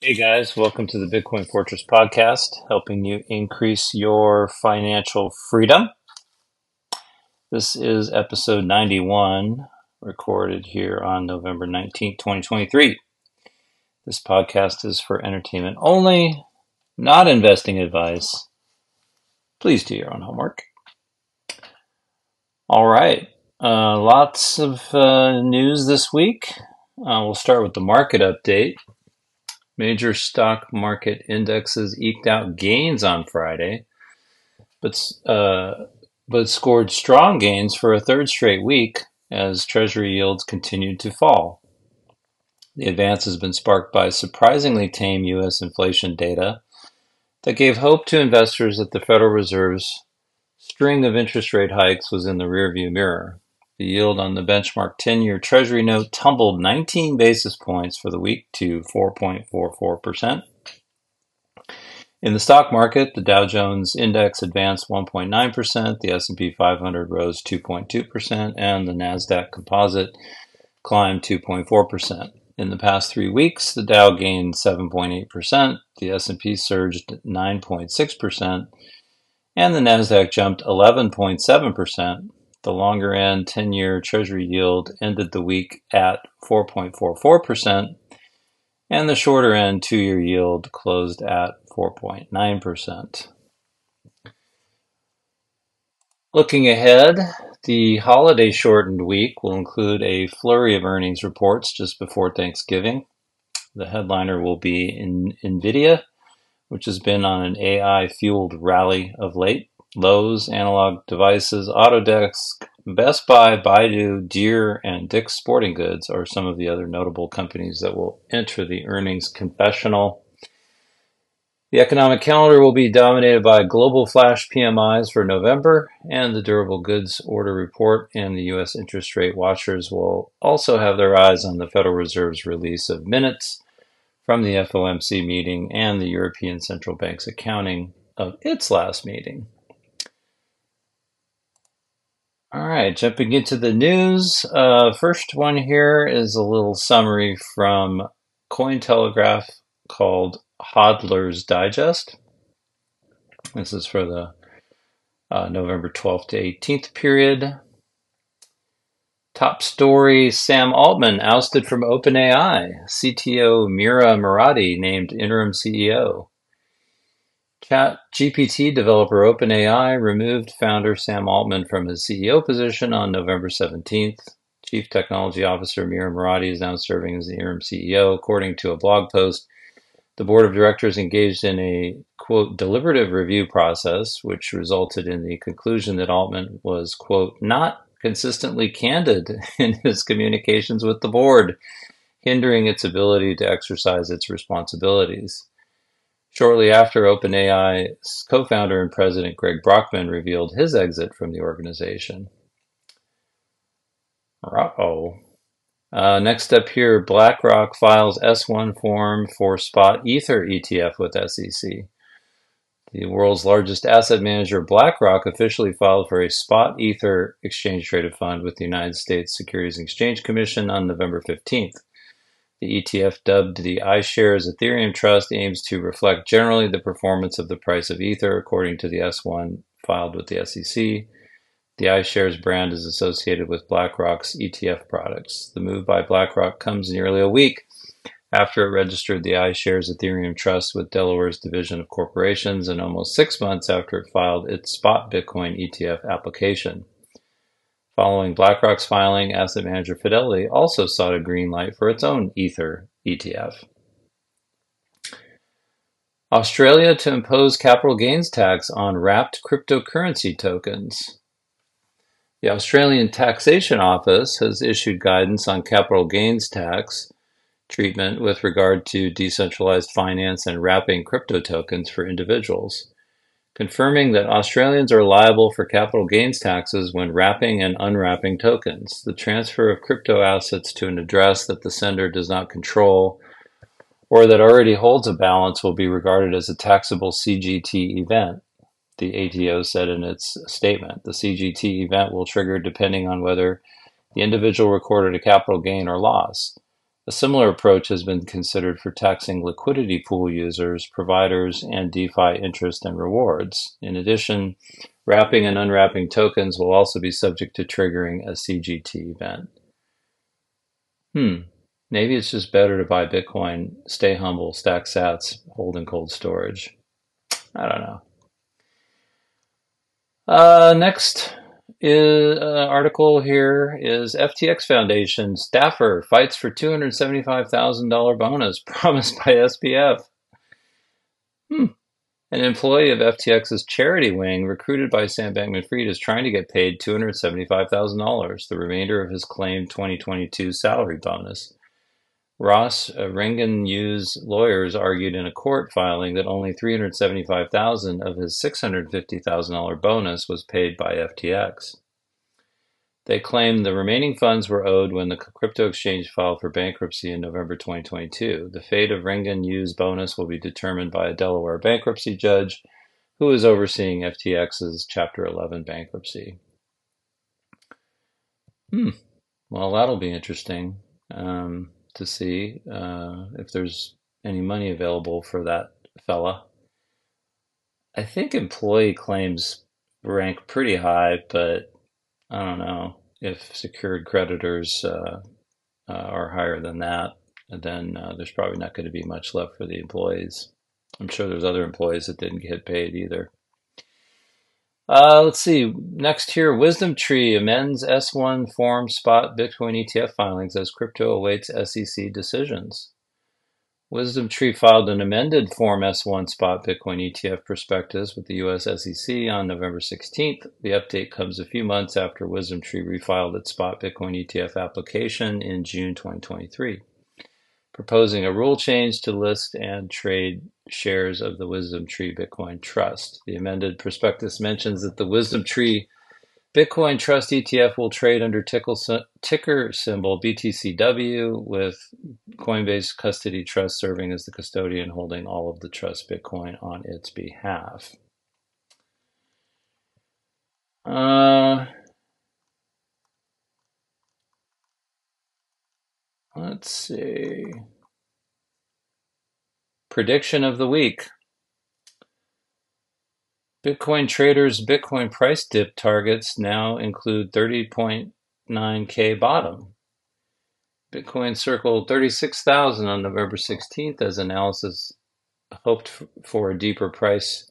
Hey guys, welcome to the Bitcoin Fortress podcast, helping you increase your financial freedom. This is episode 91, recorded here on November 19th, 2023. This podcast is for entertainment only, not investing advice. Please do your own homework. All right, uh, lots of uh, news this week. Uh, we'll start with the market update. Major stock market indexes eked out gains on Friday, but uh, but scored strong gains for a third straight week as Treasury yields continued to fall. The advance has been sparked by surprisingly tame U.S. inflation data that gave hope to investors that the Federal Reserve's string of interest rate hikes was in the rearview mirror. The yield on the benchmark 10 year Treasury note tumbled 19 basis points for the week to 4.44%. In the stock market, the Dow Jones Index advanced 1.9%, the S&P 500 rose 2.2%, and the Nasdaq Composite climbed 2.4%. In the past 3 weeks, the Dow gained 7.8%, the S&P surged 9.6%, and the Nasdaq jumped 11.7%, the longer end 10 year Treasury yield ended the week at 4.44%, and the shorter end two year yield closed at 4.9%. Looking ahead, the holiday shortened week will include a flurry of earnings reports just before Thanksgiving. The headliner will be in NVIDIA, which has been on an AI fueled rally of late. Lowe's, Analog Devices, Autodesk, Best Buy, Baidu, Deere, and Dick's Sporting Goods are some of the other notable companies that will enter the earnings confessional. The economic calendar will be dominated by global flash PMIs for November, and the durable goods order report and the U.S. interest rate watchers will also have their eyes on the Federal Reserve's release of minutes from the FOMC meeting and the European Central Bank's accounting of its last meeting. All right, jumping into the news. Uh, first one here is a little summary from Cointelegraph called Hodler's Digest. This is for the uh, November 12th to 18th period. Top story Sam Altman ousted from OpenAI. CTO Mira Murati named interim CEO. ChatGPT developer OpenAI removed founder Sam Altman from his CEO position on November 17th. Chief Technology Officer Mira Murati is now serving as the interim CEO. According to a blog post, the board of directors engaged in a quote deliberative review process, which resulted in the conclusion that Altman was quote not consistently candid in his communications with the board, hindering its ability to exercise its responsibilities. Shortly after, OpenAI's co-founder and president Greg Brockman revealed his exit from the organization. Uh-oh. Uh, next up here, BlackRock files S1 form for spot Ether ETF with SEC. The world's largest asset manager, BlackRock, officially filed for a spot Ether exchange traded fund with the United States Securities and Exchange Commission on November 15th. The ETF, dubbed the iShares Ethereum Trust, aims to reflect generally the performance of the price of Ether according to the S1 filed with the SEC. The iShares brand is associated with BlackRock's ETF products. The move by BlackRock comes nearly a week after it registered the iShares Ethereum Trust with Delaware's Division of Corporations and almost six months after it filed its spot Bitcoin ETF application. Following BlackRock's filing, asset manager Fidelity also sought a green light for its own Ether ETF. Australia to impose capital gains tax on wrapped cryptocurrency tokens. The Australian Taxation Office has issued guidance on capital gains tax treatment with regard to decentralized finance and wrapping crypto tokens for individuals confirming that Australians are liable for capital gains taxes when wrapping and unwrapping tokens. The transfer of crypto assets to an address that the sender does not control or that already holds a balance will be regarded as a taxable CGT event, the ATO said in its statement. The CGT event will trigger depending on whether the individual recorded a capital gain or loss. A similar approach has been considered for taxing liquidity pool users, providers, and DeFi interest and rewards. In addition, wrapping and unwrapping tokens will also be subject to triggering a CGT event. Hmm, maybe it's just better to buy Bitcoin, stay humble, stack sats, hold in cold storage. I don't know. Uh, next is, uh, article here is FTX Foundation staffer fights for $275,000 bonus promised by SBF. Hmm. An employee of FTX's charity wing, recruited by Sam Bankman-Fried, is trying to get paid $275,000, the remainder of his claimed 2022 salary bonus. Ross uh, Rheingans-Yoo's lawyers argued in a court filing that only 375,000 of his $650,000 bonus was paid by FTX. They claimed the remaining funds were owed when the crypto exchange filed for bankruptcy in November 2022. The fate of Rheingans-Yoo's bonus will be determined by a Delaware bankruptcy judge who is overseeing FTX's Chapter 11 bankruptcy. Hmm. Well, that'll be interesting. Um, to see uh, if there's any money available for that fella. I think employee claims rank pretty high, but I don't know if secured creditors uh, uh, are higher than that. Then uh, there's probably not going to be much left for the employees. I'm sure there's other employees that didn't get paid either. Uh, let's see. Next here, Wisdom Tree amends S1 form spot Bitcoin ETF filings as crypto awaits SEC decisions. Wisdom Tree filed an amended Form S1 spot Bitcoin ETF prospectus with the US SEC on November 16th. The update comes a few months after Wisdom Tree refiled its spot Bitcoin ETF application in June 2023 proposing a rule change to list and trade shares of the Wisdom Tree Bitcoin Trust. The amended prospectus mentions that the Wisdom Tree Bitcoin Trust ETF will trade under ticker symbol BTCW, with Coinbase Custody Trust serving as the custodian holding all of the trust Bitcoin on its behalf. Uh, Let's see. Prediction of the week. Bitcoin traders' Bitcoin price dip targets now include 30.9k bottom. Bitcoin circled 36,000 on November 16th as analysis hoped for a deeper price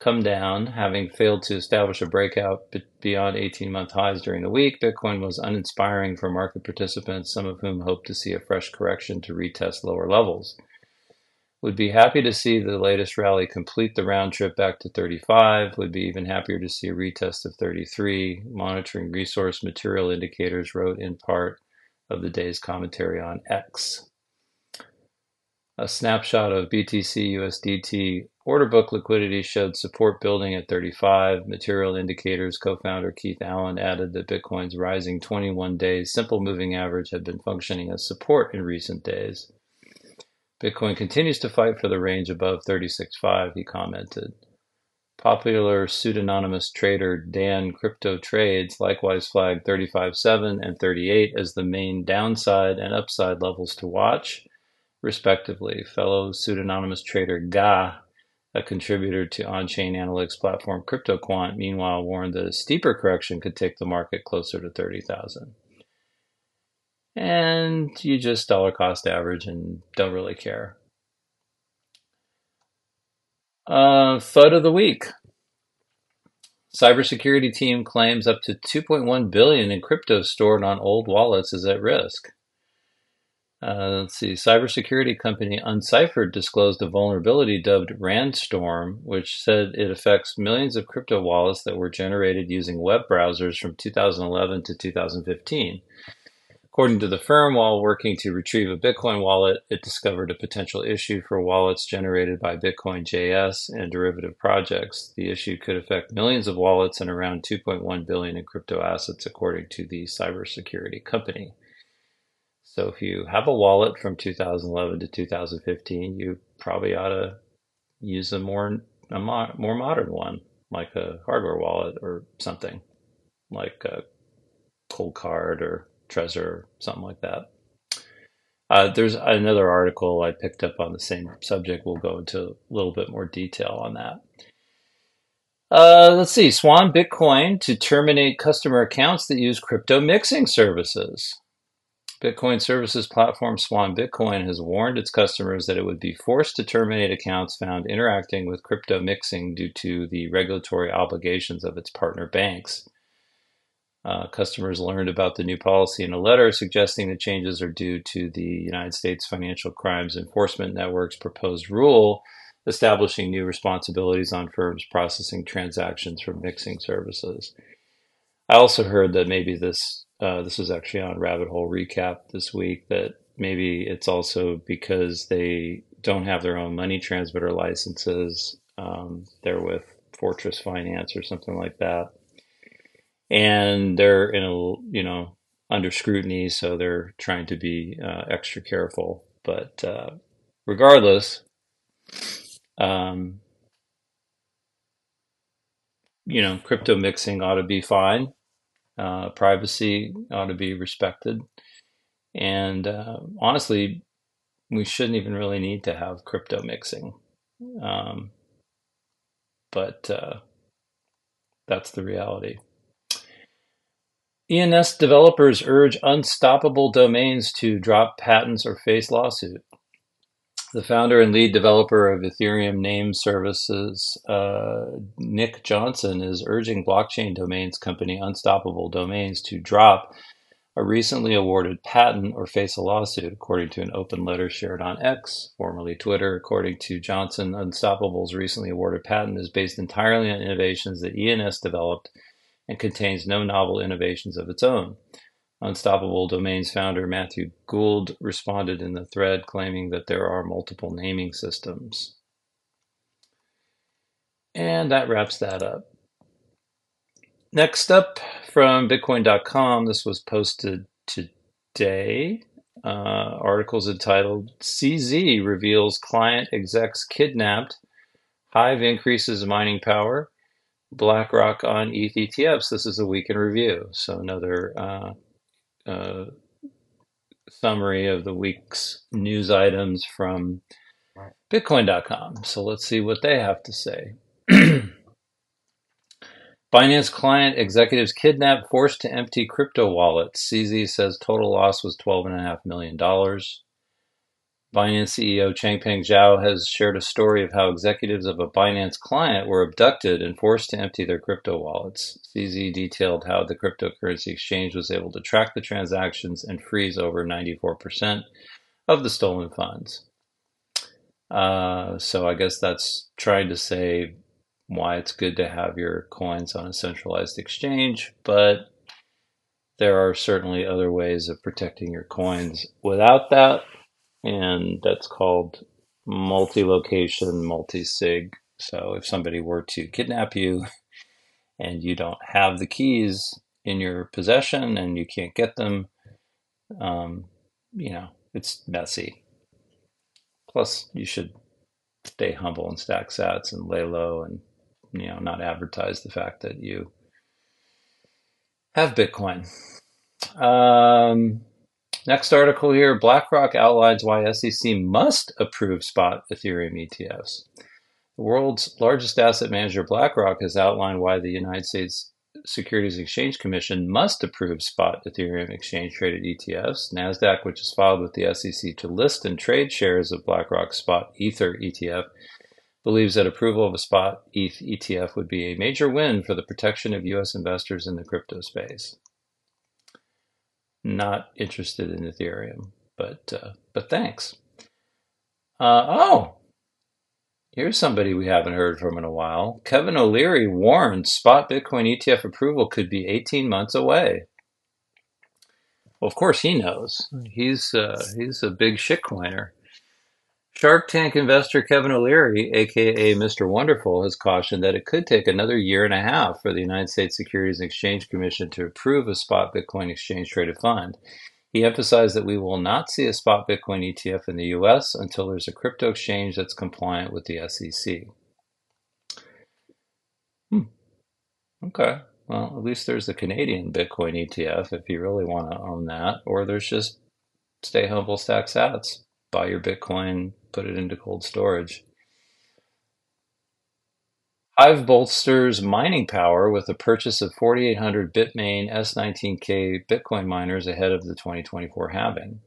come down, having failed to establish a breakout beyond 18 month highs during the week. Bitcoin was uninspiring for market participants, some of whom hoped to see a fresh correction to retest lower levels. Would be happy to see the latest rally complete the round trip back to 35. Would be even happier to see a retest of 33. Monitoring resource material indicators wrote in part of the day's commentary on X. A snapshot of BTC USDT order book liquidity showed support building at 35. Material indicators co founder Keith Allen added that Bitcoin's rising 21 days simple moving average had been functioning as support in recent days. Bitcoin continues to fight for the range above 36.5, he commented. Popular pseudonymous trader Dan Crypto Trades likewise flagged 35.7 and 38 as the main downside and upside levels to watch respectively. Fellow pseudonymous trader Gaah, a contributor to on-chain analytics platform CryptoQuant, meanwhile warned that a steeper correction could take the market closer to 30,000. And you just dollar cost average and don't really care. Uh, of the week. Cybersecurity team claims up to 2.1 billion in crypto stored on old wallets is at risk. Uh, let's see. Cybersecurity company Unciphered disclosed a vulnerability dubbed Randstorm, which said it affects millions of crypto wallets that were generated using web browsers from 2011 to 2015. According to the firm, while working to retrieve a Bitcoin wallet, it discovered a potential issue for wallets generated by Bitcoin JS and derivative projects. The issue could affect millions of wallets and around 2.1 billion in crypto assets, according to the cybersecurity company. So if you have a wallet from 2011 to 2015, you probably ought to use a more a mo- more modern one, like a hardware wallet or something, like a Cold Card or Trezor or something like that. Uh, there's another article I picked up on the same subject. We'll go into a little bit more detail on that. Uh, let's see. Swan Bitcoin to terminate customer accounts that use crypto mixing services. Bitcoin services platform Swan Bitcoin has warned its customers that it would be forced to terminate accounts found interacting with crypto mixing due to the regulatory obligations of its partner banks. Uh, customers learned about the new policy in a letter suggesting the changes are due to the United States Financial Crimes Enforcement Network's proposed rule establishing new responsibilities on firms processing transactions from mixing services. I also heard that maybe this uh, this was actually on Rabbit Hole Recap this week that maybe it's also because they don't have their own money transmitter licenses. Um, they're with Fortress Finance or something like that, and they're in a you know under scrutiny, so they're trying to be uh, extra careful. But uh, regardless, um, you know, crypto mixing ought to be fine. Uh, privacy ought to be respected. And uh, honestly, we shouldn't even really need to have crypto mixing. Um, but uh, that's the reality. ENS developers urge unstoppable domains to drop patents or face lawsuit. The founder and lead developer of Ethereum name services, uh, Nick Johnson, is urging blockchain domains company Unstoppable Domains to drop a recently awarded patent or face a lawsuit, according to an open letter shared on X, formerly Twitter. According to Johnson, Unstoppable's recently awarded patent is based entirely on innovations that ENS developed and contains no novel innovations of its own. Unstoppable Domains founder Matthew Gould responded in the thread claiming that there are multiple naming systems. And that wraps that up. Next up from Bitcoin.com, this was posted today. Uh, articles entitled CZ reveals client execs kidnapped, Hive increases mining power, BlackRock on ETH ETFs. This is a week in review. So another uh, uh, summary of the week's news items from Bitcoin.com. So let's see what they have to say. Binance client executives kidnapped, forced to empty crypto wallets. CZ says total loss was $12.5 million. Binance CEO Changpeng Zhao has shared a story of how executives of a Binance client were abducted and forced to empty their crypto wallets. CZ detailed how the cryptocurrency exchange was able to track the transactions and freeze over 94% of the stolen funds. Uh, so I guess that's trying to say why it's good to have your coins on a centralized exchange, but there are certainly other ways of protecting your coins without that and that's called multi-location, multi-sig. So if somebody were to kidnap you and you don't have the keys in your possession and you can't get them, um, you know, it's messy. Plus, you should stay humble and stack sats and lay low and, you know, not advertise the fact that you have Bitcoin. Um, Next article here BlackRock outlines why SEC must approve spot Ethereum ETFs. The world's largest asset manager, BlackRock, has outlined why the United States Securities Exchange Commission must approve spot Ethereum exchange traded ETFs. NASDAQ, which is filed with the SEC to list and trade shares of BlackRock's spot Ether ETF, believes that approval of a spot ETH ETF would be a major win for the protection of U.S. investors in the crypto space not interested in Ethereum, but uh, but thanks. Uh, oh, here's somebody we haven't heard from in a while. Kevin O'Leary warned spot Bitcoin ETF approval could be 18 months away. Well, of course he knows. He's uh, he's a big shitcoiner. Shark Tank investor Kevin O'Leary, aka Mr. Wonderful, has cautioned that it could take another year and a half for the United States Securities and Exchange Commission to approve a spot Bitcoin exchange traded fund. He emphasized that we will not see a spot Bitcoin ETF in the US until there's a crypto exchange that's compliant with the SEC. Hmm. Okay. Well, at least there's the Canadian Bitcoin ETF if you really want to own that, or there's just stay humble, stack sats, buy your Bitcoin, put it into cold storage. Hive bolsters mining power with the purchase of 4,800 Bitmain S19K Bitcoin miners ahead of the 2024 halving.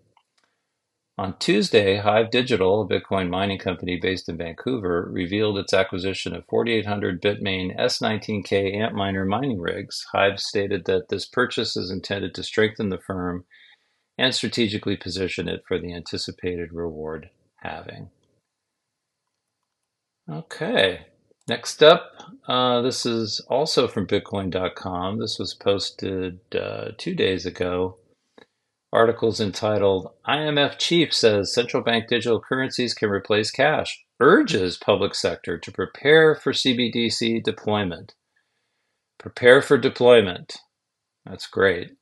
On Tuesday, Hive Digital, a Bitcoin mining company based in Vancouver, revealed its acquisition of 4,800 Bitmain S19K Antminer mining rigs. Hive stated that this purchase is intended to strengthen the firm and strategically position it for the anticipated reward halving. Okay, Next up, uh, this is also from Bitcoin.com. This was posted uh, two days ago. Articles entitled IMF Chief Says Central Bank Digital Currencies Can Replace Cash, urges public sector to prepare for CBDC deployment. Prepare for deployment. That's great.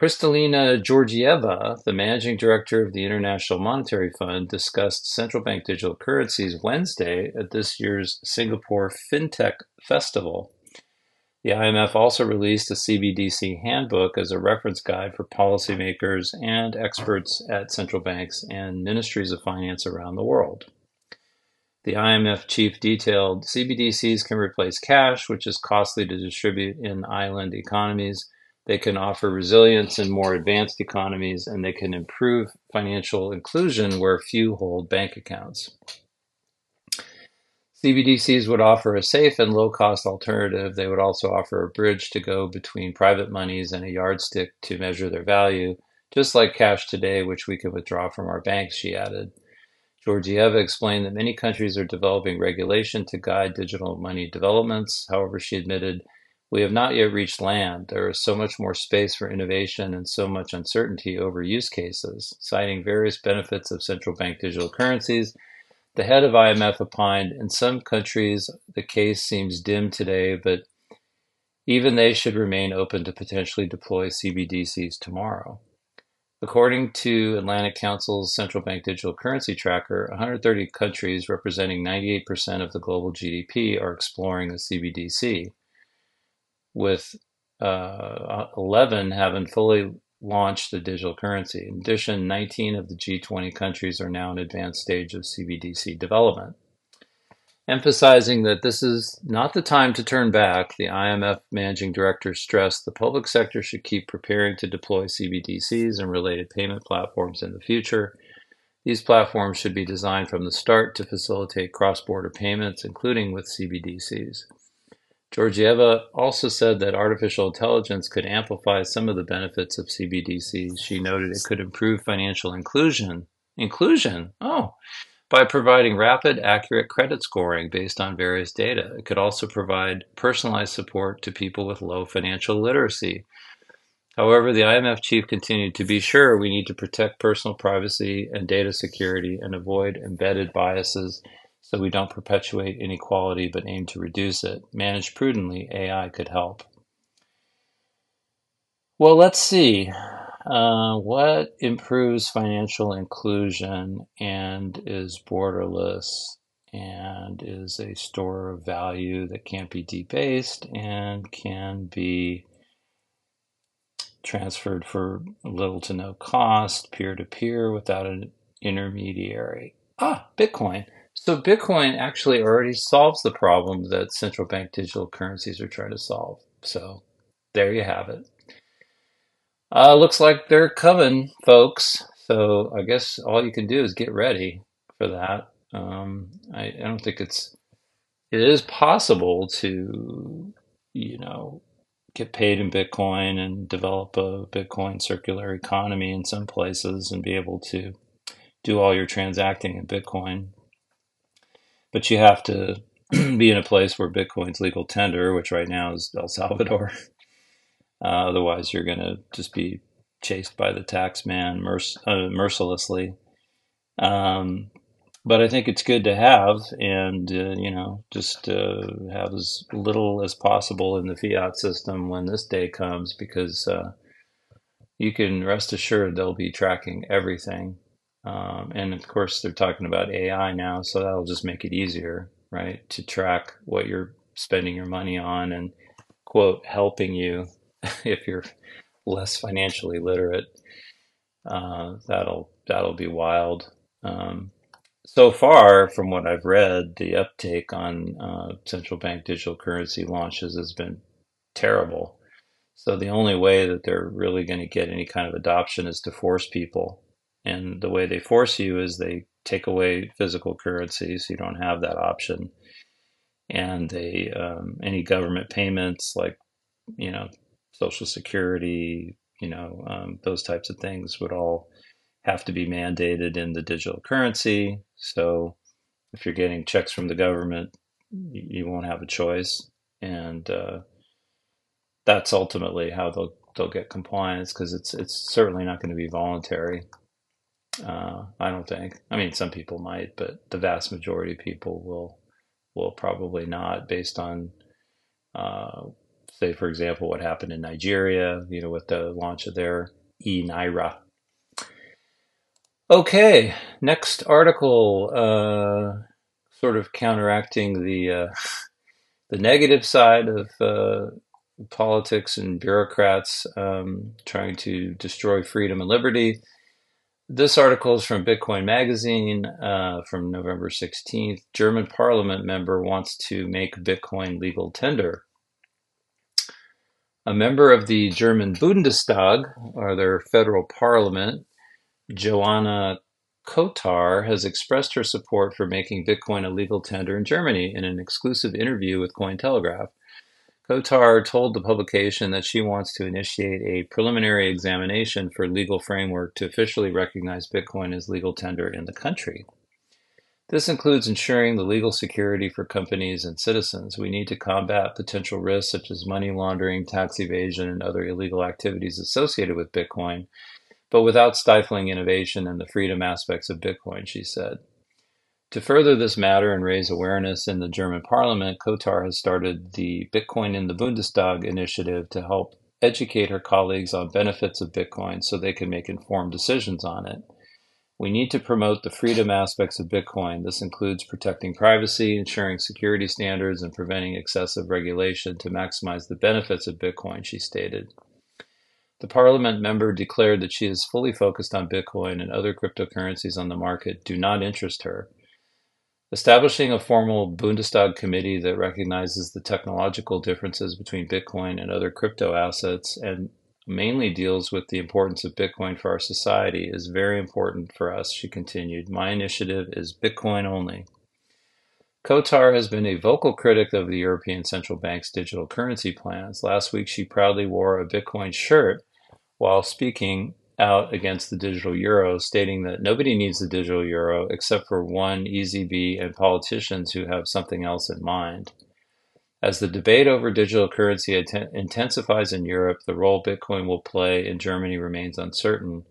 Kristalina Georgieva, the managing director of the International Monetary Fund, discussed central bank digital currencies Wednesday at this year's Singapore FinTech Festival. The IMF also released a CBDC handbook as a reference guide for policymakers and experts at central banks and ministries of finance around the world. The IMF chief detailed CBDCs can replace cash, which is costly to distribute in island economies they can offer resilience in more advanced economies, and they can improve financial inclusion where few hold bank accounts. CBDCs would offer a safe and low cost alternative. They would also offer a bridge to go between private monies and a yardstick to measure their value, just like cash today, which we can withdraw from our banks, she added. Georgieva explained that many countries are developing regulation to guide digital money developments. However, she admitted we have not yet reached land. There is so much more space for innovation and so much uncertainty over use cases. Citing various benefits of central bank digital currencies, the head of IMF opined in some countries the case seems dim today, but even they should remain open to potentially deploy CBDCs tomorrow. According to Atlantic Council's Central Bank Digital Currency Tracker, 130 countries representing 98% of the global GDP are exploring the CBDC with uh, 11 having fully launched the digital currency. In addition, 19 of the G20 countries are now in advanced stage of CBDC development. Emphasizing that this is not the time to turn back, the IMF managing director stressed the public sector should keep preparing to deploy CBDCs and related payment platforms in the future. These platforms should be designed from the start to facilitate cross border payments, including with CBDCs. Georgieva also said that artificial intelligence could amplify some of the benefits of CBDCs. She noted it could improve financial inclusion. Inclusion? Oh, by providing rapid, accurate credit scoring based on various data. It could also provide personalized support to people with low financial literacy. However, the IMF chief continued to be sure we need to protect personal privacy and data security and avoid embedded biases so we don't perpetuate inequality but aim to reduce it. Managed prudently, AI could help. Well, let's see. Uh, what improves financial inclusion and is borderless and is a store of value that can't be debased and can be transferred for little to no cost, peer to peer, without an intermediary? Ah, Bitcoin. So Bitcoin actually already solves the problem that central bank digital currencies are trying to solve. So there you have it. Uh, looks like they're coming, folks. So I guess all you can do is get ready for that. Um, I, I don't think it's it is possible to you know get paid in Bitcoin and develop a Bitcoin circular economy in some places and be able to do all your transacting in Bitcoin but you have to be in a place where Bitcoin's legal tender, which right now is El Salvador. Uh, otherwise, you're going to just be chased by the tax man merc- uh, mercilessly. Um, but I think it's good to have, and uh, you know, just uh, have as little as possible in the fiat system when this day comes, because uh, you can rest assured they'll be tracking everything um, and of course, they're talking about AI now, so that'll just make it easier, right, to track what you're spending your money on and, quote, helping you if you're less financially literate. Uh, that'll that'll be wild. Um, so far, from what I've read, the uptake on uh, central bank digital currency launches has been terrible. So the only way that they're really going to get any kind of adoption is to force people. And the way they force you is they take away physical currency, so you don't have that option. And they um, any government payments like you know Social Security, you know um, those types of things would all have to be mandated in the digital currency. So if you're getting checks from the government, you, won't have a choice, and uh, that's ultimately how they'll they'll get compliance because it's it's certainly not going to be voluntary. Uh, I don't think. I mean, some people might, but the vast majority of people will will probably not, based on, uh, say, for example, what happened in Nigeria. You know, with the launch of their e naira. Okay, next article, uh, sort of counteracting the uh, the negative side of uh, politics and bureaucrats um, trying to destroy freedom and liberty. This article is from Bitcoin Magazine uh, from November 16th. German parliament member wants to make Bitcoin legal tender. A member of the German Bundestag, or their federal parliament, Joana Cotar, has expressed her support for making Bitcoin a legal tender in Germany in an exclusive interview with Cointelegraph. Cotar told the publication that she wants to initiate a preliminary examination for legal framework to officially recognize Bitcoin as legal tender in the country. This includes ensuring the legal security for companies and citizens. We need to combat potential risks such as money laundering, tax evasion, and other illegal activities associated with Bitcoin, but without stifling innovation and the freedom aspects of Bitcoin, she said. To further this matter and raise awareness in the German parliament, Cotar has started the Bitcoin in the Bundestag initiative to help educate her colleagues on benefits of Bitcoin so they can make informed decisions on it. We need to promote the freedom aspects of Bitcoin. This includes protecting privacy, ensuring security standards, and preventing excessive regulation to maximize the benefits of Bitcoin, she stated. The parliament member declared that she is fully focused on Bitcoin and other cryptocurrencies on the market do not interest her. Establishing a formal Bundestag committee that recognizes the technological differences between Bitcoin and other crypto assets and mainly deals with the importance of Bitcoin for our society is very important for us, she continued. My initiative is Bitcoin only. Cotar has been a vocal critic of the European Central Bank's digital currency plans. Last week, she proudly wore a Bitcoin shirt while speaking out against the digital euro, stating that nobody needs the digital euro except for one ECB and politicians who have something else in mind. As the debate over digital currency intensifies in Europe, the role Bitcoin will play in Germany remains uncertain.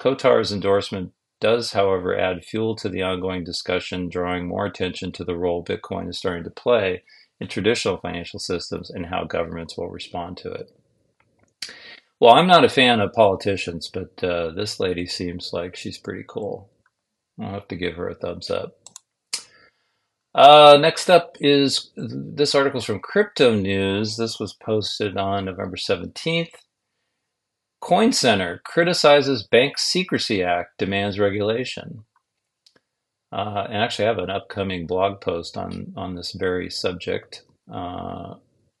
Cotar's endorsement does, however, add fuel to the ongoing discussion, drawing more attention to the role Bitcoin is starting to play in traditional financial systems and how governments will respond to it. Well, I'm not a fan of politicians, but uh, this lady seems like she's pretty cool. I'll have to give her a thumbs up. Uh, next up is this article is from Crypto News. This was posted on November 17th. Coin Center criticizes Bank Secrecy Act, demands regulation. Uh, and actually, I have an upcoming blog post on, on this very subject. Uh,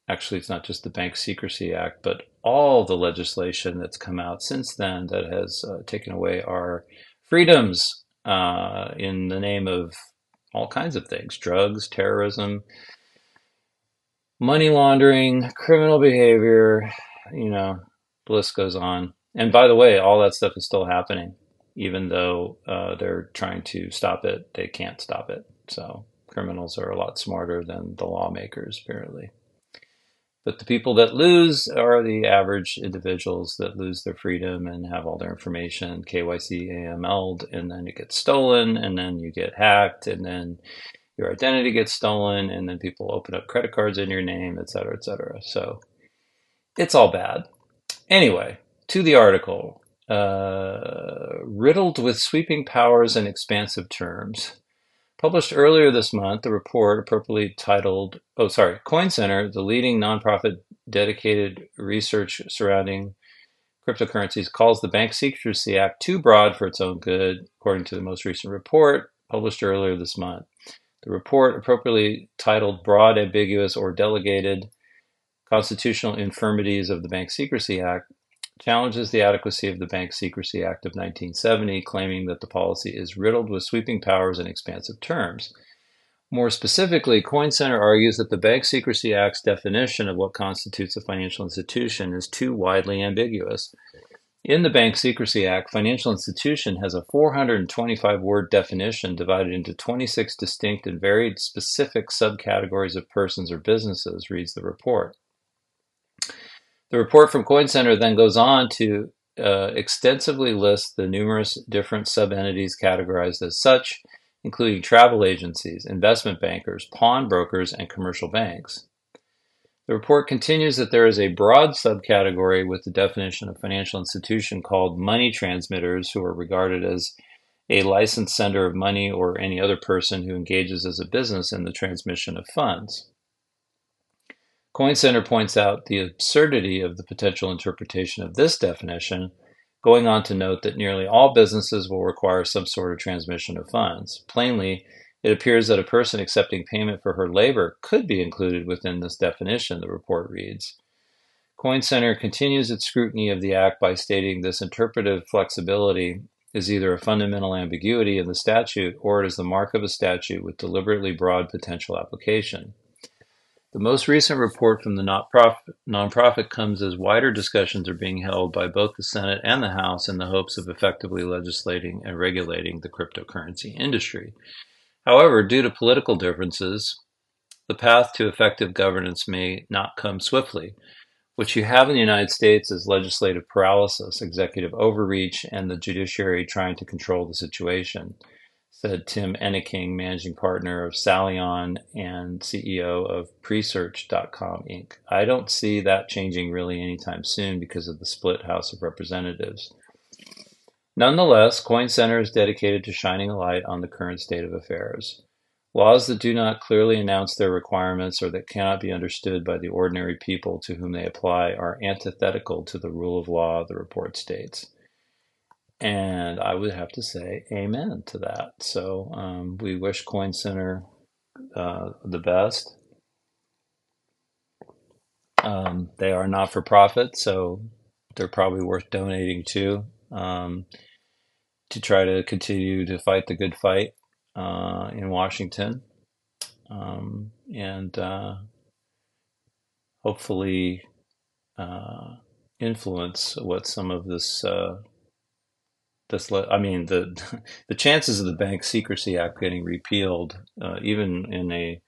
actually, it's not just the Bank Secrecy Act, but all the legislation that's come out since then that has uh, taken away our freedoms uh, in the name of all kinds of things drugs, terrorism, money laundering, criminal behavior, you know, the list goes on. And by the way, all that stuff is still happening. Even though uh, they're trying to stop it, they can't stop it. So criminals are a lot smarter than the lawmakers, apparently. But the people that lose are the average individuals that lose their freedom and have all their information KYC AML'd, and then it gets stolen, and then you get hacked, and then your identity gets stolen, and then people open up credit cards in your name, et cetera, et cetera. So it's all bad. Anyway, to the article. Uh, riddled with sweeping powers and expansive terms. Published earlier this month, the report, appropriately titled, oh, sorry, Coin Center, the leading nonprofit dedicated research surrounding Cryptocurrencies calls the Bank Secrecy Act too broad for its own good, according to the most recent report published earlier this month. The report, appropriately titled Broad, Ambiguous, or Delegated Constitutional Infirmities of the Bank Secrecy Act, challenges the adequacy of the Bank Secrecy Act of 1970, claiming that the policy is riddled with sweeping powers and expansive terms. More specifically, Coin Center argues that the Bank Secrecy Act's definition of what constitutes a financial institution is too widely ambiguous. In the Bank Secrecy Act, financial institution has a 425 word definition divided into 26 distinct and varied specific subcategories of persons or businesses, reads the report. The report from Coin Center then goes on to uh, extensively list the numerous different sub-entities categorized as such, including travel agencies, investment bankers, pawnbrokers, and commercial banks. The report continues that there is a broad subcategory with the definition of financial institution called money transmitters, who are regarded as a licensed sender of money or any other person who engages as a business in the transmission of funds. Coin Center points out the absurdity of the potential interpretation of this definition, going on to note that nearly all businesses will require some sort of transmission of funds. Plainly, it appears that a person accepting payment for her labor could be included within this definition, the report reads. Coin Center continues its scrutiny of the Act by stating this interpretive flexibility is either a fundamental ambiguity in the statute or it is the mark of a statute with deliberately broad potential application. The most recent report from the nonprofit, comes as wider discussions are being held by both the Senate and the House in the hopes of effectively legislating and regulating the cryptocurrency industry. However, due to political differences, the path to effective governance may not come swiftly. What you have in the United States is legislative paralysis, executive overreach, and the judiciary trying to control the situation said Tim Enneking, managing partner of Psalion and CEO of Presearch.com Inc. I don't see that changing really anytime soon because of the split House of Representatives. Nonetheless, Coin Center is dedicated to shining a light on the current state of affairs. Laws that do not clearly announce their requirements or that cannot be understood by the ordinary people to whom they apply are antithetical to the rule of law, the report states. And I would have to say amen to that. So um, we wish Coin Center uh, the best. Um, they are not for profit, so they're probably worth donating to um, to try to continue to fight the good fight uh, in Washington. Um, and uh, hopefully uh, influence what some of this uh, this I mean the the chances of the Bank Secrecy Act getting repealed, uh, even in a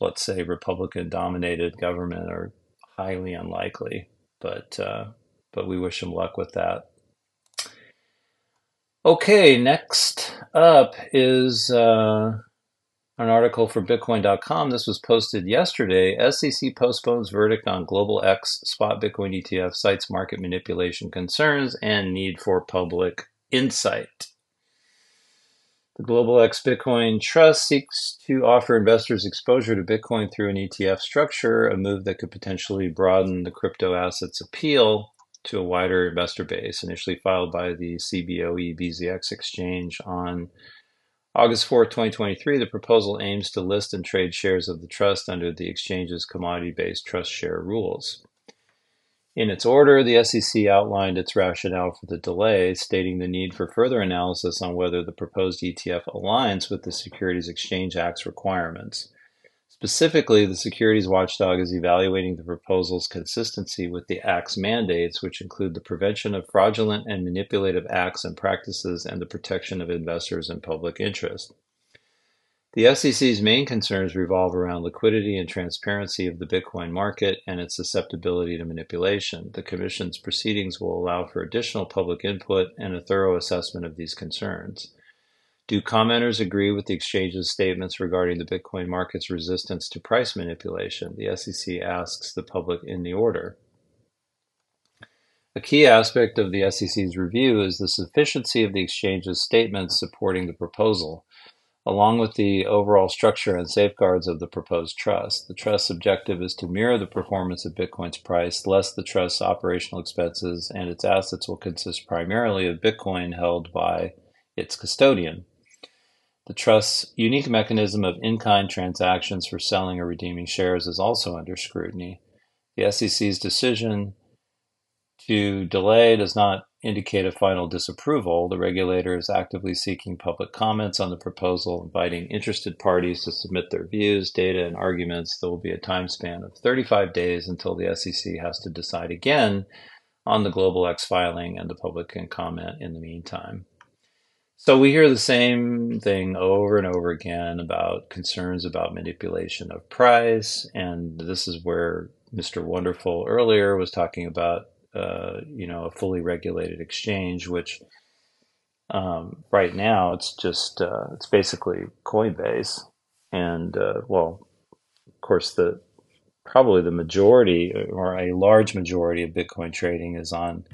let's say Republican dominated government, are highly unlikely. But uh, but we wish them luck with that. Okay, next up is uh, an article for Bitcoin.com. This was posted yesterday. SEC postpones verdict on Global X spot Bitcoin ETF, cites market manipulation concerns and need for public insight. The Global X Bitcoin Trust seeks to offer investors exposure to Bitcoin through an ETF structure, a move that could potentially broaden the crypto asset's appeal to a wider investor base. Initially filed by the CBOE BZX exchange on August 4, 2023, the proposal aims to list and trade shares of the trust under the exchange's commodity based trust share rules. In its order, the SEC outlined its rationale for the delay, stating the need for further analysis on whether the proposed ETF aligns with the Securities Exchange Act's requirements. Specifically, the securities watchdog is evaluating the proposal's consistency with the Act's mandates, which include the prevention of fraudulent and manipulative acts and practices and the protection of investors and public interest. The SEC's main concerns revolve around liquidity and transparency of the Bitcoin market and its susceptibility to manipulation. The Commission's proceedings will allow for additional public input and a thorough assessment of these concerns. Do commenters agree with the exchange's statements regarding the Bitcoin market's resistance to price manipulation? The SEC asks the public in the order. A key aspect of the SEC's review is the sufficiency of the exchange's statements supporting the proposal. along with the overall structure and safeguards of the proposed trust. The trust's objective is to mirror the performance of Bitcoin's price, less the trust's operational expenses, and its assets will consist primarily of Bitcoin held by its custodian. The trust's unique mechanism of in kind transactions for selling or redeeming shares is also under scrutiny. The SEC's decision to delay does not indicate a final disapproval. The regulator is actively seeking public comments on the proposal, inviting interested parties to submit their views, data, and arguments. There will be a time span of 35 days until the SEC has to decide again on the Global X filing, and the public can comment in the meantime. So we hear the same thing over and over again about concerns about manipulation of price, and this is where Mr. Wonderful earlier was talking about uh, you know a fully regulated exchange, which um, right now it's just uh, it's basically Coinbase, and uh, well, of course the probably the majority or a large majority of Bitcoin trading is on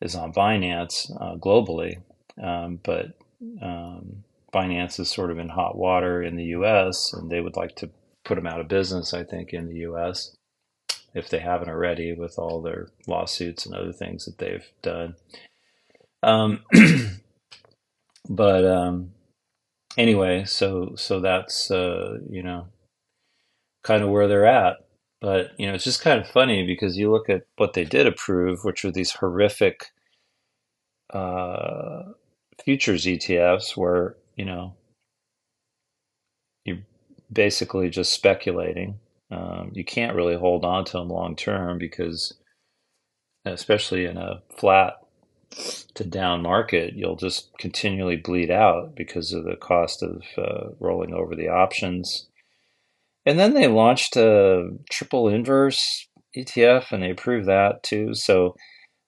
is on Binance uh, globally, um, but um, Binance is sort of in hot water in the U.S. and they would like to put them out of business. I think in the U.S if they haven't already with all their lawsuits and other things that they've done. Um, but um, anyway, so so that's uh, you know kind of where they're at. But you know, it's just kind of funny because you look at what they did approve, which were these horrific uh, futures ETFs, where you know you're basically just speculating um, you can't really hold on to them long term because, especially in a flat to down market, you'll just continually bleed out because of the cost of uh, rolling over the options. And then they launched a triple inverse ETF and they approved that too. So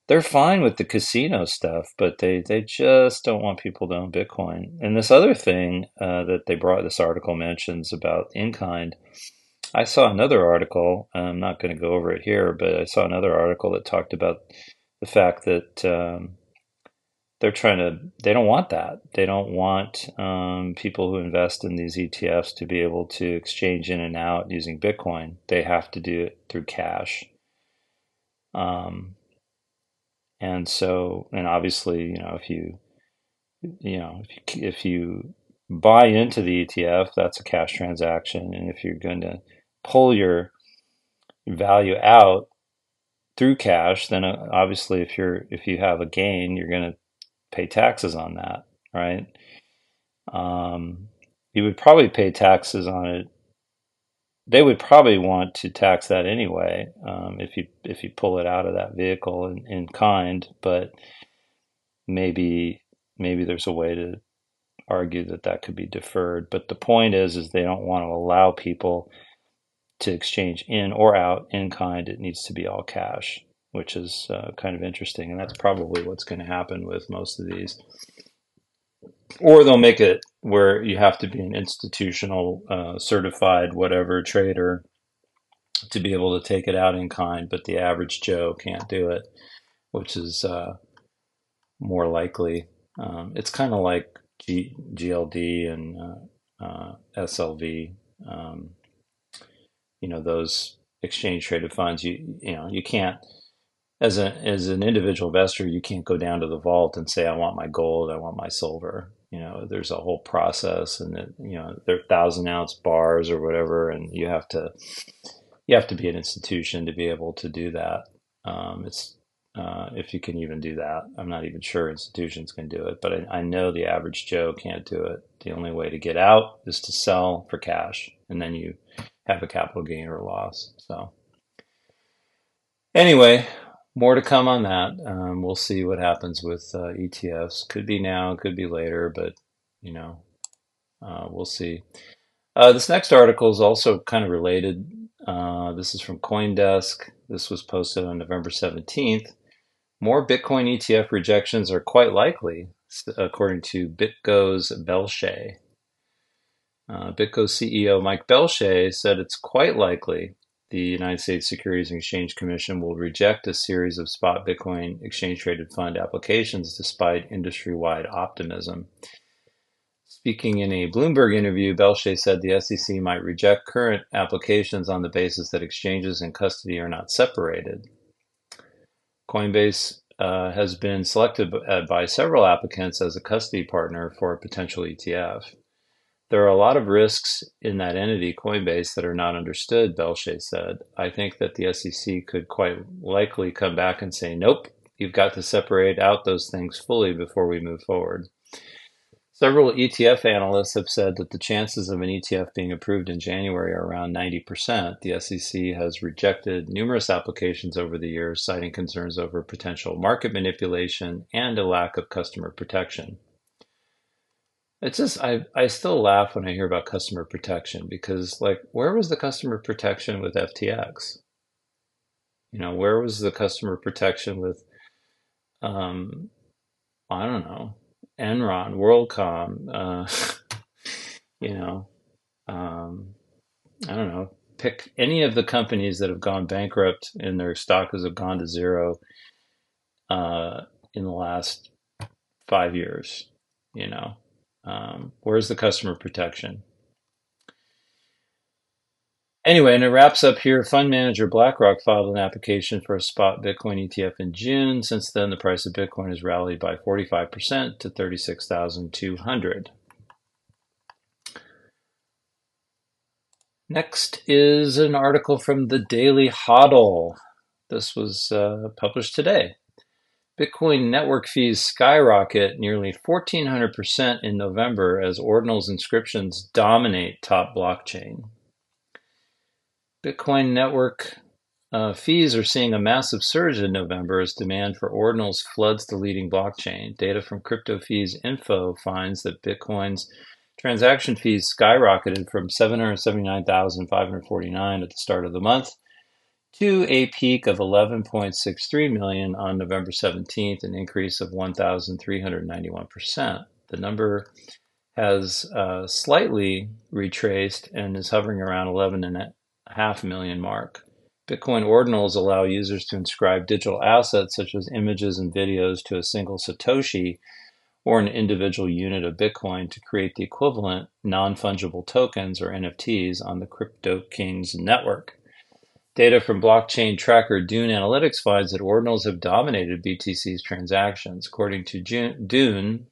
they're fine with the casino stuff, but they, they just don't want people to own Bitcoin. And this other thing uh, that they brought, this article mentions about in kind I saw another article. I'm not going to go over it here, but I saw another article that talked about the fact that um, they're trying to. They don't want that. They don't want um, people who invest in these ETFs to be able to exchange in and out using Bitcoin. They have to do it through cash. Um, and so, and obviously, you know, if you, you know, if you, if you buy into the ETF, that's a cash transaction, and if you're going to pull your value out through cash, then uh, obviously if you're if you have a gain, you're going to pay taxes on that, right? Um, you would probably pay taxes on it. They would probably want to tax that anyway um, if you if you pull it out of that vehicle in, in kind, but maybe maybe there's a way to argue that that could be deferred. But the point is, is they don't want to allow people to exchange in or out in kind, it needs to be all cash, which is uh, kind of interesting. And that's probably what's going to happen with most of these. Or they'll make it where you have to be an institutional, uh, certified, whatever trader to be able to take it out in kind, but the average Joe can't do it, which is uh, more likely. Um, it's kind of like G- GLD and uh, uh, SLV. Um, you know those exchange traded funds you you know you can't as a as an individual investor you can't go down to the vault and say i want my gold i want my silver. You know there's a whole process and it, you know there are thousand ounce bars or whatever and you have to you have to be an institution to be able to do that. Um, it's uh, if you can even do that i'm not even sure institutions can do it but I, I know the average joe can't do it. The only way to get out is to sell for cash and then you have a capital gain or loss. So, anyway, more to come on that. Um, we'll see what happens with uh, ETFs. Could be now, could be later, but you know, uh, we'll see. Uh, this next article is also kind of related. Uh, this is from CoinDesk. This was posted on November 17th. More Bitcoin ETF rejections are quite likely, according to BitGo's Belshe. Uh, BitGo CEO Mike Belshe said it's quite likely the United States Securities and Exchange Commission will reject a series of spot Bitcoin exchange traded fund applications despite industry wide optimism. Speaking in a Bloomberg interview, Belshe said the SEC might reject current applications on the basis that exchanges and custody are not separated. Coinbase uh, has been selected by several applicants as a custody partner for a potential ETF. There are a lot of risks in that entity, Coinbase, that are not understood, Belshe said. I think that the SEC could quite likely come back and say, nope, you've got to separate out those things fully before we move forward. Several ETF analysts have said that the chances of an ETF being approved in January are around 90%. The SEC has rejected numerous applications over the years, citing concerns over potential market manipulation and a lack of customer protection. It's just I I still laugh when I hear about customer protection because like where was the customer protection with FTX? You know, where was the customer protection with um I don't know, Enron, WorldCom, uh, you know, um, I don't know, pick any of the companies that have gone bankrupt and their stock has gone to zero uh, in the last five years. You know, um, where's the customer protection? Anyway, and it wraps up here. Fund manager BlackRock filed an application for a spot Bitcoin ETF in June. Since then, the price of Bitcoin has rallied by 45% to 36,200. Next is an article from the Daily Hodl. This was uh, published today. Bitcoin network fees skyrocket nearly 1,400% in November as Ordinals inscriptions dominate top blockchain. Bitcoin network uh, fees are seeing a massive surge in November as demand for ordinals floods the leading blockchain. Data from Crypto Fees Info finds that Bitcoin's transaction fees skyrocketed from 779,549 at the start of the month to a peak of 11.63 million on November 17th, an increase of 1,391%. The number has uh, slightly retraced and is hovering around 11 and half million mark. Bitcoin ordinals allow users to inscribe digital assets such as images and videos to a single Satoshi or an individual unit of Bitcoin to create the equivalent non fungible tokens or NFTs on the Crypto Kings network. Data from blockchain tracker Dune Analytics finds that ordinals have dominated BTC's transactions. According to Dune,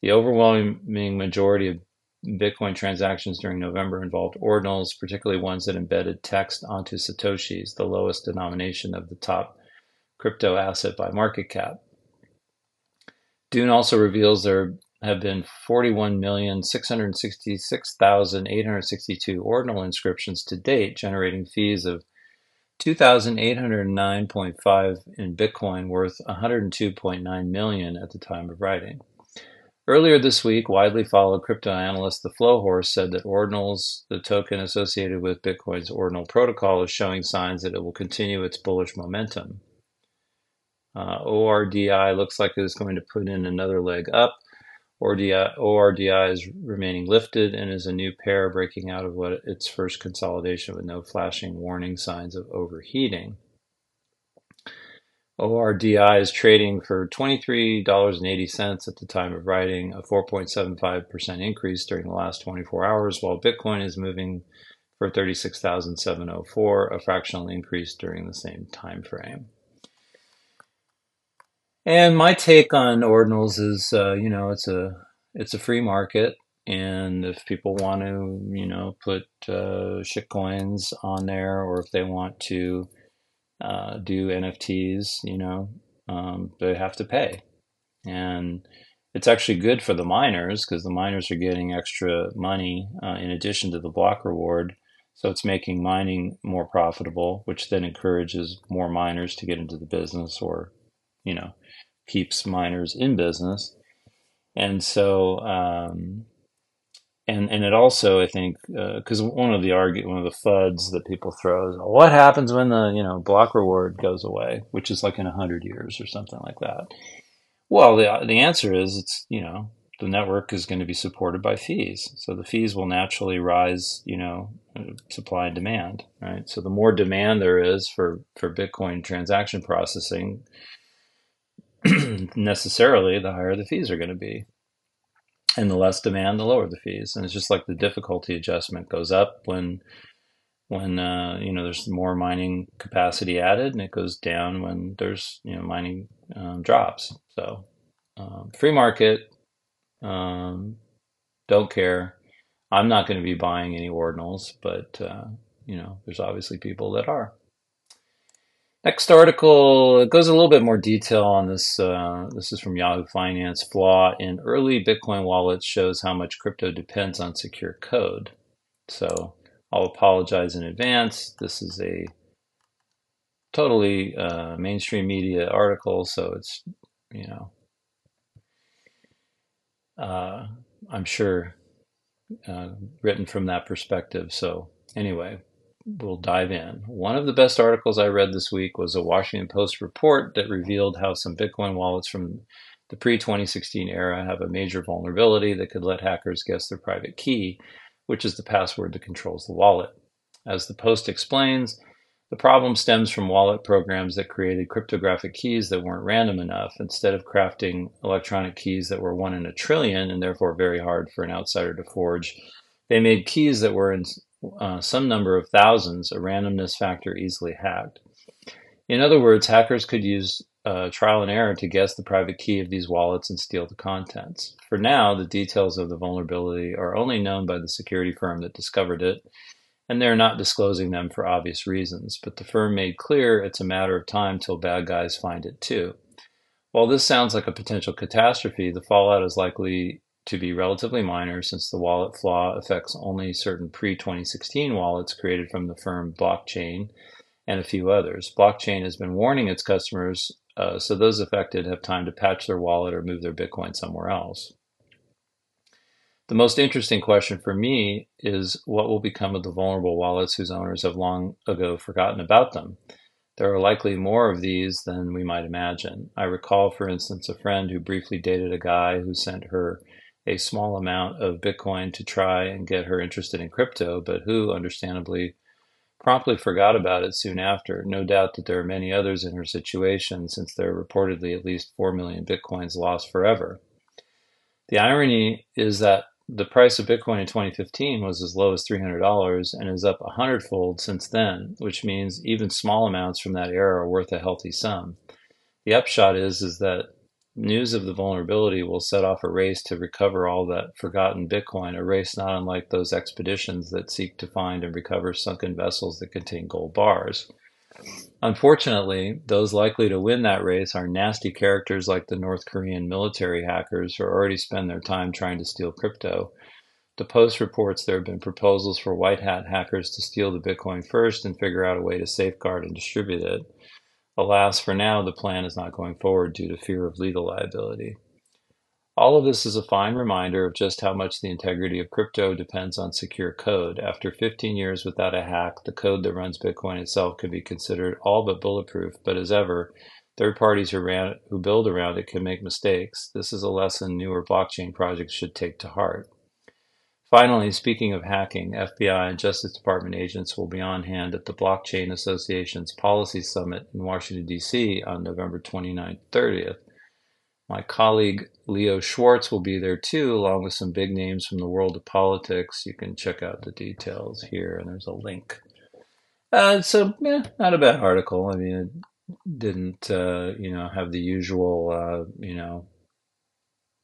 the overwhelming majority of Bitcoin transactions during November involved ordinals, particularly ones that embedded text onto Satoshis, the lowest denomination of the top crypto asset by market cap. Dune also reveals there have been 41,666,862 ordinal inscriptions to date, generating fees of 2,809.5 in Bitcoin, worth 102.9 million at the time of writing. Earlier this week, widely followed crypto analyst The Flow Horse said that Ordinals, the token associated with Bitcoin's Ordinal protocol, is showing signs that it will continue its bullish momentum. Uh, ORDI looks like it is going to put in another leg up. ORDI, ORDI is remaining lifted and is a new pair breaking out of what its first consolidation with no flashing warning signs of overheating. ORDI is trading for $23.80 at the time of writing, a 4.75% increase during the last 24 hours, while Bitcoin is moving for 36,704, a fractional increase during the same time frame. And my take on ordinals is, uh, you know, it's a it's a free market, and if people want to, you know, put uh, shitcoins on there, or if they want to uh, do NFTs, you know, um, they have to pay. And it's actually good for the miners because the miners are getting extra money uh, in addition to the block reward. So it's making mining more profitable, which then encourages more miners to get into the business or, you know, keeps miners in business. And so um, and and it also I think because uh, one of the argue one of the fuds that people throw is what happens when the you know block reward goes away, which is like in hundred years or something like that. Well, the the answer is it's you know the network is going to be supported by fees, so the fees will naturally rise, you know, supply and demand, right? So the more demand there is for for Bitcoin transaction processing, necessarily the higher the fees are going to be. and the less demand, the lower the fees. And it's just like the difficulty adjustment goes up when when uh, you know there's more mining capacity added, and it goes down when there's you know mining um, drops. So um, free market, um, don't care. I'm not going to be buying any ordinals, but uh, you know there's obviously people that are. Next article it goes a little bit more detail on this. Uh, this is from Yahoo Finance. Flaw in early Bitcoin wallets shows how much crypto depends on secure code. So I'll apologize in advance. This is a totally uh, mainstream media article, so it's, you know, uh, I'm sure uh, written from that perspective. So, anyway, we'll dive in. One of the best articles I read this week was a Washington Post report that revealed how some Bitcoin wallets from the pre 2016 era have a major vulnerability that could let hackers guess their private key, which is the password that controls the wallet. As the Post explains, the problem stems from wallet programs that created cryptographic keys that weren't random enough. Instead of crafting electronic keys that were one in a trillion and therefore very hard for an outsider to forge, they made keys that were in uh, some number of thousands, a randomness factor easily hacked. In other words, hackers could use uh, trial and error to guess the private key of these wallets and steal the contents. For now, the details of the vulnerability are only known by the security firm that discovered it, and they're not disclosing them for obvious reasons. But the firm made clear it's a matter of time till bad guys find it too. While this sounds like a potential catastrophe, the fallout is likely to be relatively minor since the wallet flaw affects only certain pre-2016 wallets created from the firm Blockchain and a few others. Blockchain has been warning its customers uh, so those affected have time to patch their wallet or move their Bitcoin somewhere else. The most interesting question for me is what will become of the vulnerable wallets whose owners have long ago forgotten about them? There are likely more of these than we might imagine. I recall, for instance, a friend who briefly dated a guy who sent her a small amount of Bitcoin to try and get her interested in crypto, but who, understandably, promptly forgot about it soon after. No doubt that there are many others in her situation, since there are reportedly at least 4 million Bitcoins lost forever. The irony is that the price of Bitcoin in 2015 was as low as $300 and is up a hundredfold since then, which means even small amounts from that era are worth a healthy sum. The upshot is, is that News of the vulnerability will set off a race to recover all that forgotten Bitcoin, a race not unlike those expeditions that seek to find and recover sunken vessels that contain gold bars. Unfortunately, those likely to win that race are nasty characters like the North Korean military hackers who already spend their time trying to steal crypto. The Post reports there have been proposals for white hat hackers to steal the Bitcoin first and figure out a way to safeguard and distribute it. Alas, for now, the plan is not going forward due to fear of legal liability. All of this is a fine reminder of just how much the integrity of crypto depends on secure code. After 15 years without a hack, the code that runs Bitcoin itself can be considered all but bulletproof, but as ever, third parties who, ran, who build around it can make mistakes. This is a lesson newer blockchain projects should take to heart. Finally, speaking of hacking, FBI and Justice Department agents will be on hand at the Blockchain Association's Policy Summit in Washington, D.C. on November 29th 30th. My colleague Leo Schwarz will be there too, along with some big names from the world of politics. You can check out the details here, and there's a link. Uh, so, yeah, not a bad article. I mean, it didn't, uh, you know, have the usual, uh, you know,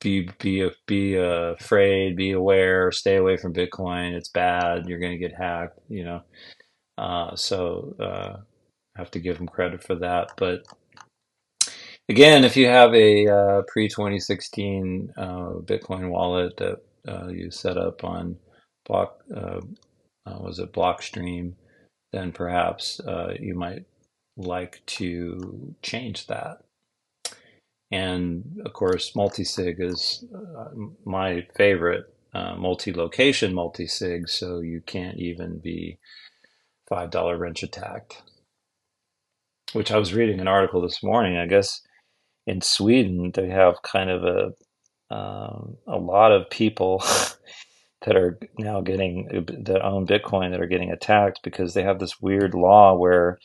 be be be uh, afraid, be aware, stay away from Bitcoin. It's bad. You're going to get hacked. You know, uh, so uh, have to give them credit for that. But again, if you have a uh, pre 2016 uh, Bitcoin wallet that uh, you set up on block was it Blockstream, then perhaps you might like to change that. And of course, multi-sig is uh, my favorite uh, multi-location multi-sig, so you can't even be $5 wrench attacked. Which I was reading an article this morning. I guess in Sweden, they have kind of a, um, a lot of people that are now getting, that own Bitcoin that are getting attacked because they have this weird law where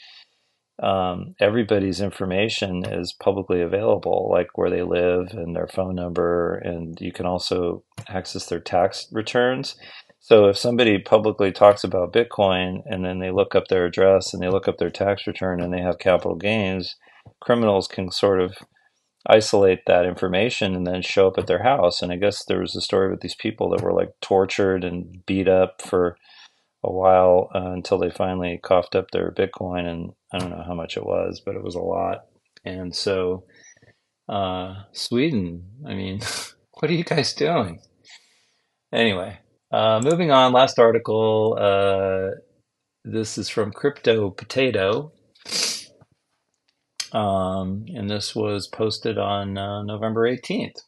um, everybody's information is publicly available, like where they live and their phone number, and you can also access their tax returns. So if somebody publicly talks about Bitcoin and then they look up their address and they look up their tax return and they have capital gains, criminals can sort of isolate that information and then show up at their house. And I guess there was a story with these people that were like tortured and beat up for a while uh, until they finally coughed up their Bitcoin. And I don't know how much it was, but it was a lot. And so, uh, Sweden, I mean, what are you guys doing? Anyway, uh, moving on, last article. Uh, this is from Crypto Potato. Um, and this was posted on uh, November 18th.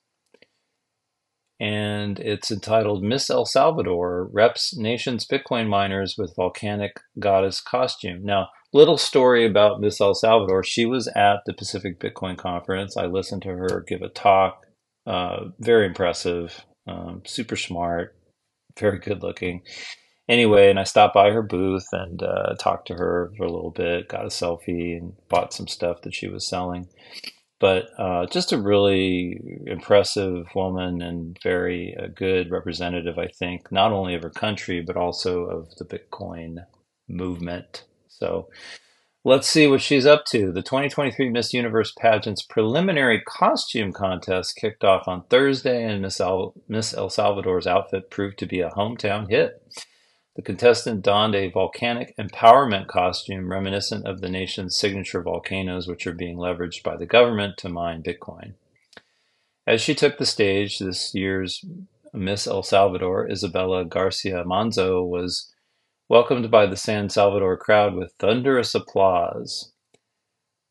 And it's entitled Miss El Salvador Reps Nation's Bitcoin Miners with Volcanic Goddess Costume. Now, little story about Miss El Salvador. She was at the Pacific Bitcoin Conference. I listened to her give a talk. Uh, very impressive, um, super smart, very good looking. Anyway, and I stopped by her booth and uh, talked to her for a little bit, got a selfie, and bought some stuff that she was selling. But uh, just a really impressive woman and very uh, good representative, I think, not only of her country, but also of the Bitcoin movement. So let's see what she's up to. The 2023 Miss Universe pageant's preliminary costume contest kicked off on Thursday, and Miss, Al- Miss El Salvador's outfit proved to be a hometown hit. The contestant donned a volcanic empowerment costume reminiscent of the nation's signature volcanoes, which are being leveraged by the government to mine Bitcoin. As she took the stage, this year's Miss El Salvador, Isabella Garcia Manzo, was welcomed by the San Salvador crowd with thunderous applause.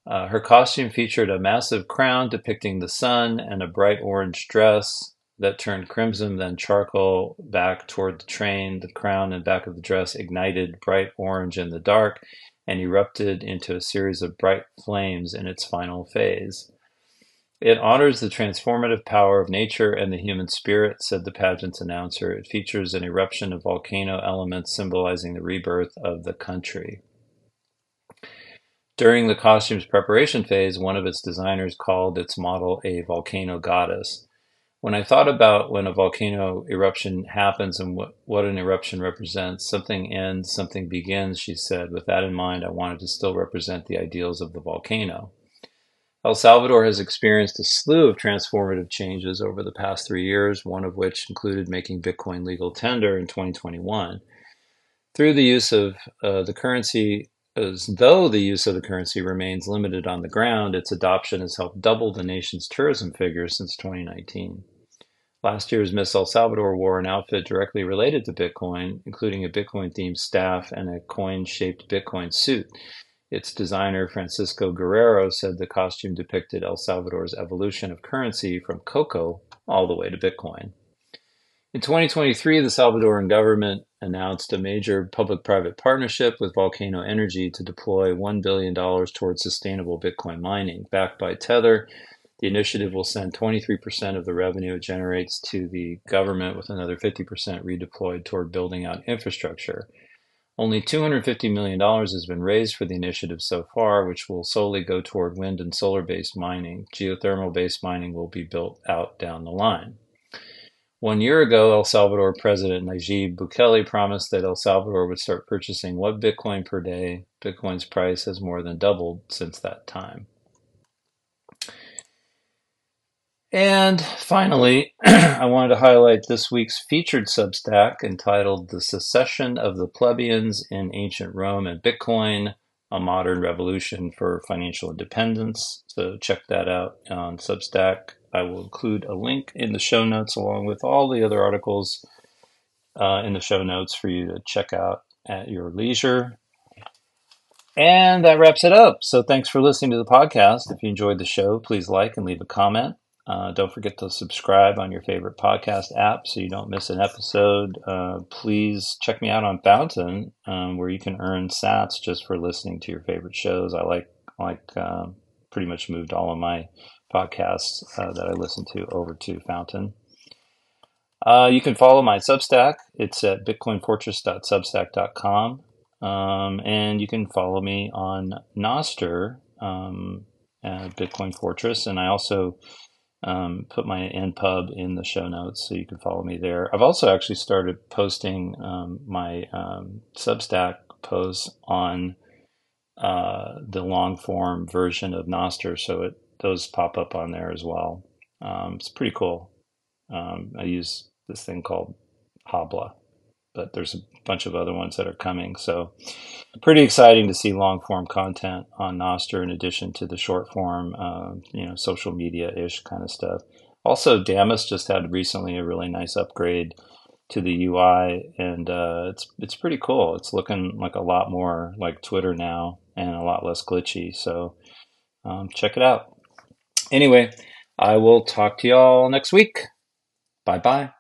Uh, her costume featured a massive crown depicting the sun and a bright orange dress that turned crimson, then charcoal back toward the train. The crown and back of the dress ignited bright orange in the dark and erupted into a series of bright flames in its final phase. It honors the transformative power of nature and the human spirit, said the pageant's announcer. It features an eruption of volcano elements symbolizing the rebirth of the country. During the costume's preparation phase, one of its designers called its model a volcano goddess. When I thought about when a volcano eruption happens and what, what an eruption represents, something ends, something begins, she said. With that in mind, I wanted to still represent the ideals of the volcano. El Salvador has experienced a slew of transformative changes over the past three years, one of which included making Bitcoin legal tender in 2021. Through the use of uh, the currency, as though the use of the currency remains limited on the ground, its adoption has helped double the nation's tourism figures since 2019. Last year's Miss El Salvador wore an outfit directly related to Bitcoin, including a Bitcoin themed staff and a coin shaped Bitcoin suit. Its designer, Francisco Guerrero, said the costume depicted El Salvador's evolution of currency from cocoa all the way to Bitcoin. In 2023, the Salvadoran government announced a major public private partnership with Volcano Energy to deploy $1 billion towards sustainable Bitcoin mining. Backed by Tether, the initiative will send 23% of the revenue it generates to the government, with another 50% redeployed toward building out infrastructure. Only $250 million has been raised for the initiative so far, which will solely go toward wind and solar based mining. Geothermal based mining will be built out down the line. One year ago, El Salvador President Nayib Bukele promised that El Salvador would start purchasing one Bitcoin per day. Bitcoin's price has more than doubled since that time. And finally, I wanted to highlight this week's featured Substack entitled The Secession of the Plebeians in Ancient Rome and Bitcoin A Modern Revolution for Financial Independence. So check that out on Substack. I will include a link in the show notes along with all the other articles uh, in the show notes for you to check out at your leisure. And that wraps it up. So thanks for listening to the podcast. If you enjoyed the show, please like and leave a comment. Uh, don't forget to subscribe on your favorite podcast app so you don't miss an episode. Uh, please check me out on Fountain, um, where you can earn Sats just for listening to your favorite shows. I like like uh, pretty much moved all of my podcasts uh, that I listen to over to Fountain. Uh, you can follow my Substack. It's at bitcoinfortress.substack.com. Um, and you can follow me on Nostr, um, Bitcoin Fortress. And I also um, put my npub in the show notes so you can follow me there. I've also actually started posting um, my um, Substack posts on uh, the long form version of Nostr, so it those pop up on there as well. Um, it's pretty cool. Um, I use this thing called Habla, but there's a bunch of other ones that are coming. So pretty exciting to see long form content on Nostr in addition to the short form, uh, you know, social media ish kind of stuff. Also, Damus just had recently a really nice upgrade to the UI, and uh, it's it's pretty cool. It's looking like a lot more like Twitter now, and a lot less glitchy. So um, check it out. Anyway, I will talk to y'all next week. Bye bye.